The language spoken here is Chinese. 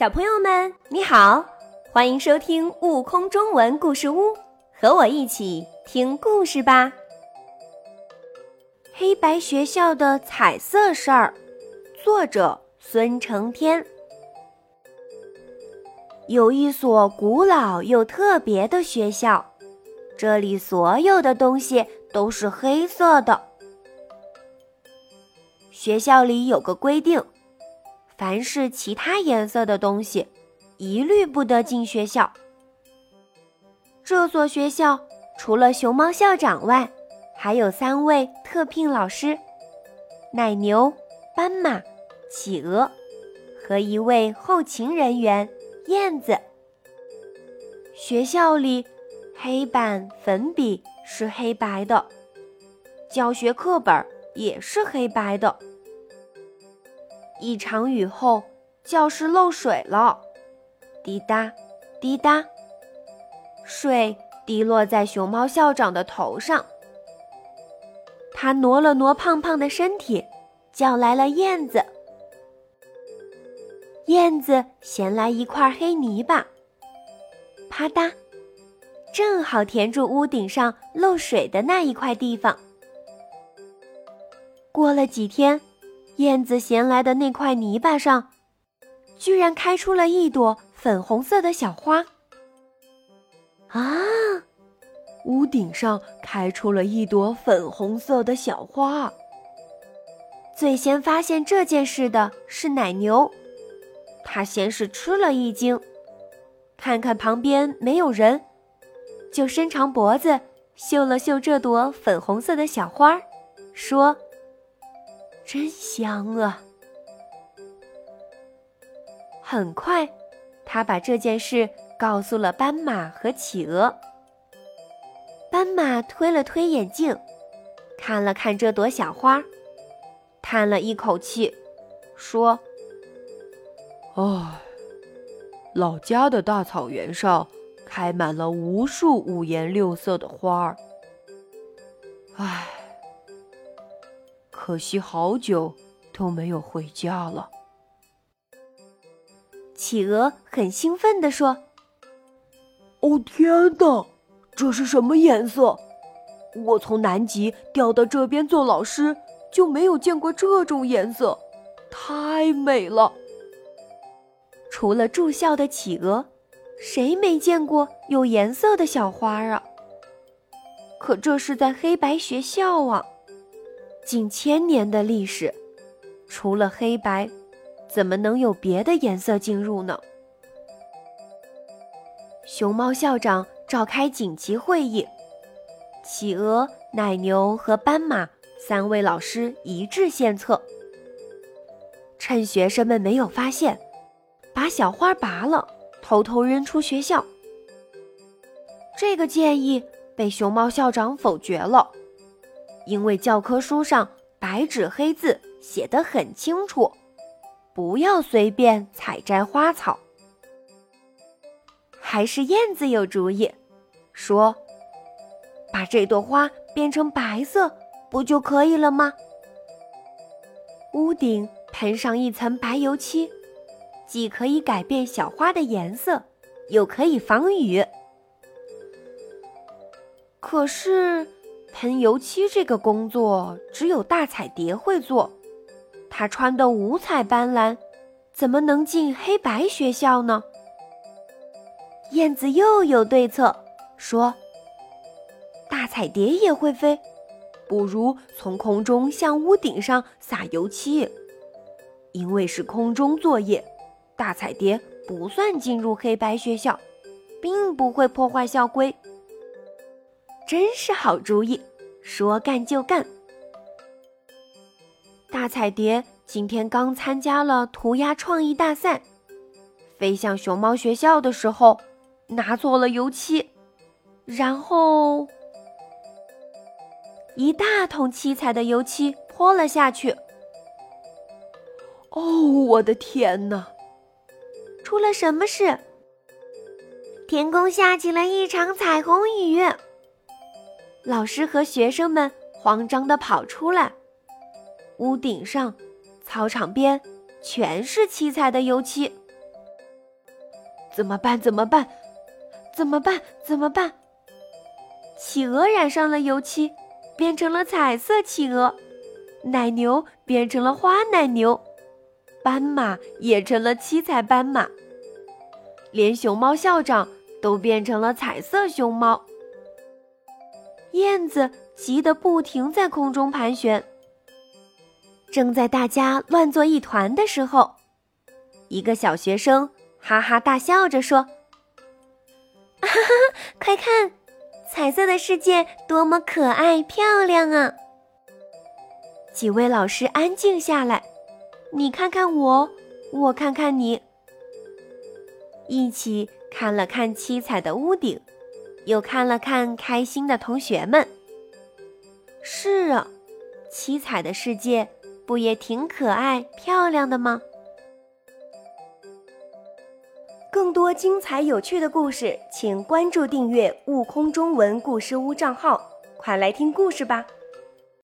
小朋友们，你好，欢迎收听《悟空中文故事屋》，和我一起听故事吧。黑白学校的彩色事儿，作者孙成天。有一所古老又特别的学校，这里所有的东西都是黑色的。学校里有个规定。凡是其他颜色的东西，一律不得进学校。这所学校除了熊猫校长外，还有三位特聘老师：奶牛、斑马、企鹅，和一位后勤人员燕子。学校里，黑板、粉笔是黑白的，教学课本也是黑白的。一场雨后，教室漏水了，滴答，滴答，水滴落在熊猫校长的头上。他挪了挪胖胖的身体，叫来了燕子。燕子衔来一块黑泥巴，啪嗒，正好填住屋顶上漏水的那一块地方。过了几天。燕子衔来的那块泥巴上，居然开出了一朵粉红色的小花。啊！屋顶上开出了一朵粉红色的小花。最先发现这件事的是奶牛，它先是吃了一惊，看看旁边没有人，就伸长脖子嗅了嗅这朵粉红色的小花，说。真香啊！很快，他把这件事告诉了斑马和企鹅。斑马推了推眼镜，看了看这朵小花，叹了一口气，说：“唉，老家的大草原上开满了无数五颜六色的花儿。唉。”可惜好久都没有回家了。企鹅很兴奋地说：“哦天哪，这是什么颜色？我从南极调到这边做老师，就没有见过这种颜色，太美了。除了住校的企鹅，谁没见过有颜色的小花啊？可这是在黑白学校啊。”近千年的历史，除了黑白，怎么能有别的颜色进入呢？熊猫校长召开紧急会议，企鹅、奶牛和斑马三位老师一致献策，趁学生们没有发现，把小花拔了，偷偷扔出学校。这个建议被熊猫校长否决了。因为教科书上白纸黑字写得很清楚，不要随便采摘花草。还是燕子有主意，说：“把这朵花变成白色，不就可以了吗？”屋顶喷上一层白油漆，既可以改变小花的颜色，又可以防雨。可是。喷油漆这个工作只有大彩蝶会做，她穿的五彩斑斓，怎么能进黑白学校呢？燕子又有对策，说：“大彩蝶也会飞，不如从空中向屋顶上撒油漆，因为是空中作业，大彩蝶不算进入黑白学校，并不会破坏校规。”真是好主意，说干就干。大彩蝶今天刚参加了涂鸦创意大赛，飞向熊猫学校的时候拿错了油漆，然后一大桶七彩的油漆泼了下去。哦，我的天哪！出了什么事？天空下起了一场彩虹雨。老师和学生们慌张地跑出来，屋顶上、操场边全是七彩的油漆。怎么办？怎么办？怎么办？怎么办？企鹅染上了油漆，变成了彩色企鹅；奶牛变成了花奶牛，斑马也成了七彩斑马，连熊猫校长都变成了彩色熊猫。燕子急得不停在空中盘旋。正在大家乱作一团的时候，一个小学生哈哈大笑着说：“哈哈，快看，彩色的世界多么可爱漂亮啊！”几位老师安静下来，你看看我，我看看你，一起看了看七彩的屋顶，又看了看开心的同学们。是啊，七彩的世界。不也挺可爱漂亮的吗？更多精彩有趣的故事，请关注订阅“悟空中文故事屋”账号，快来听故事吧！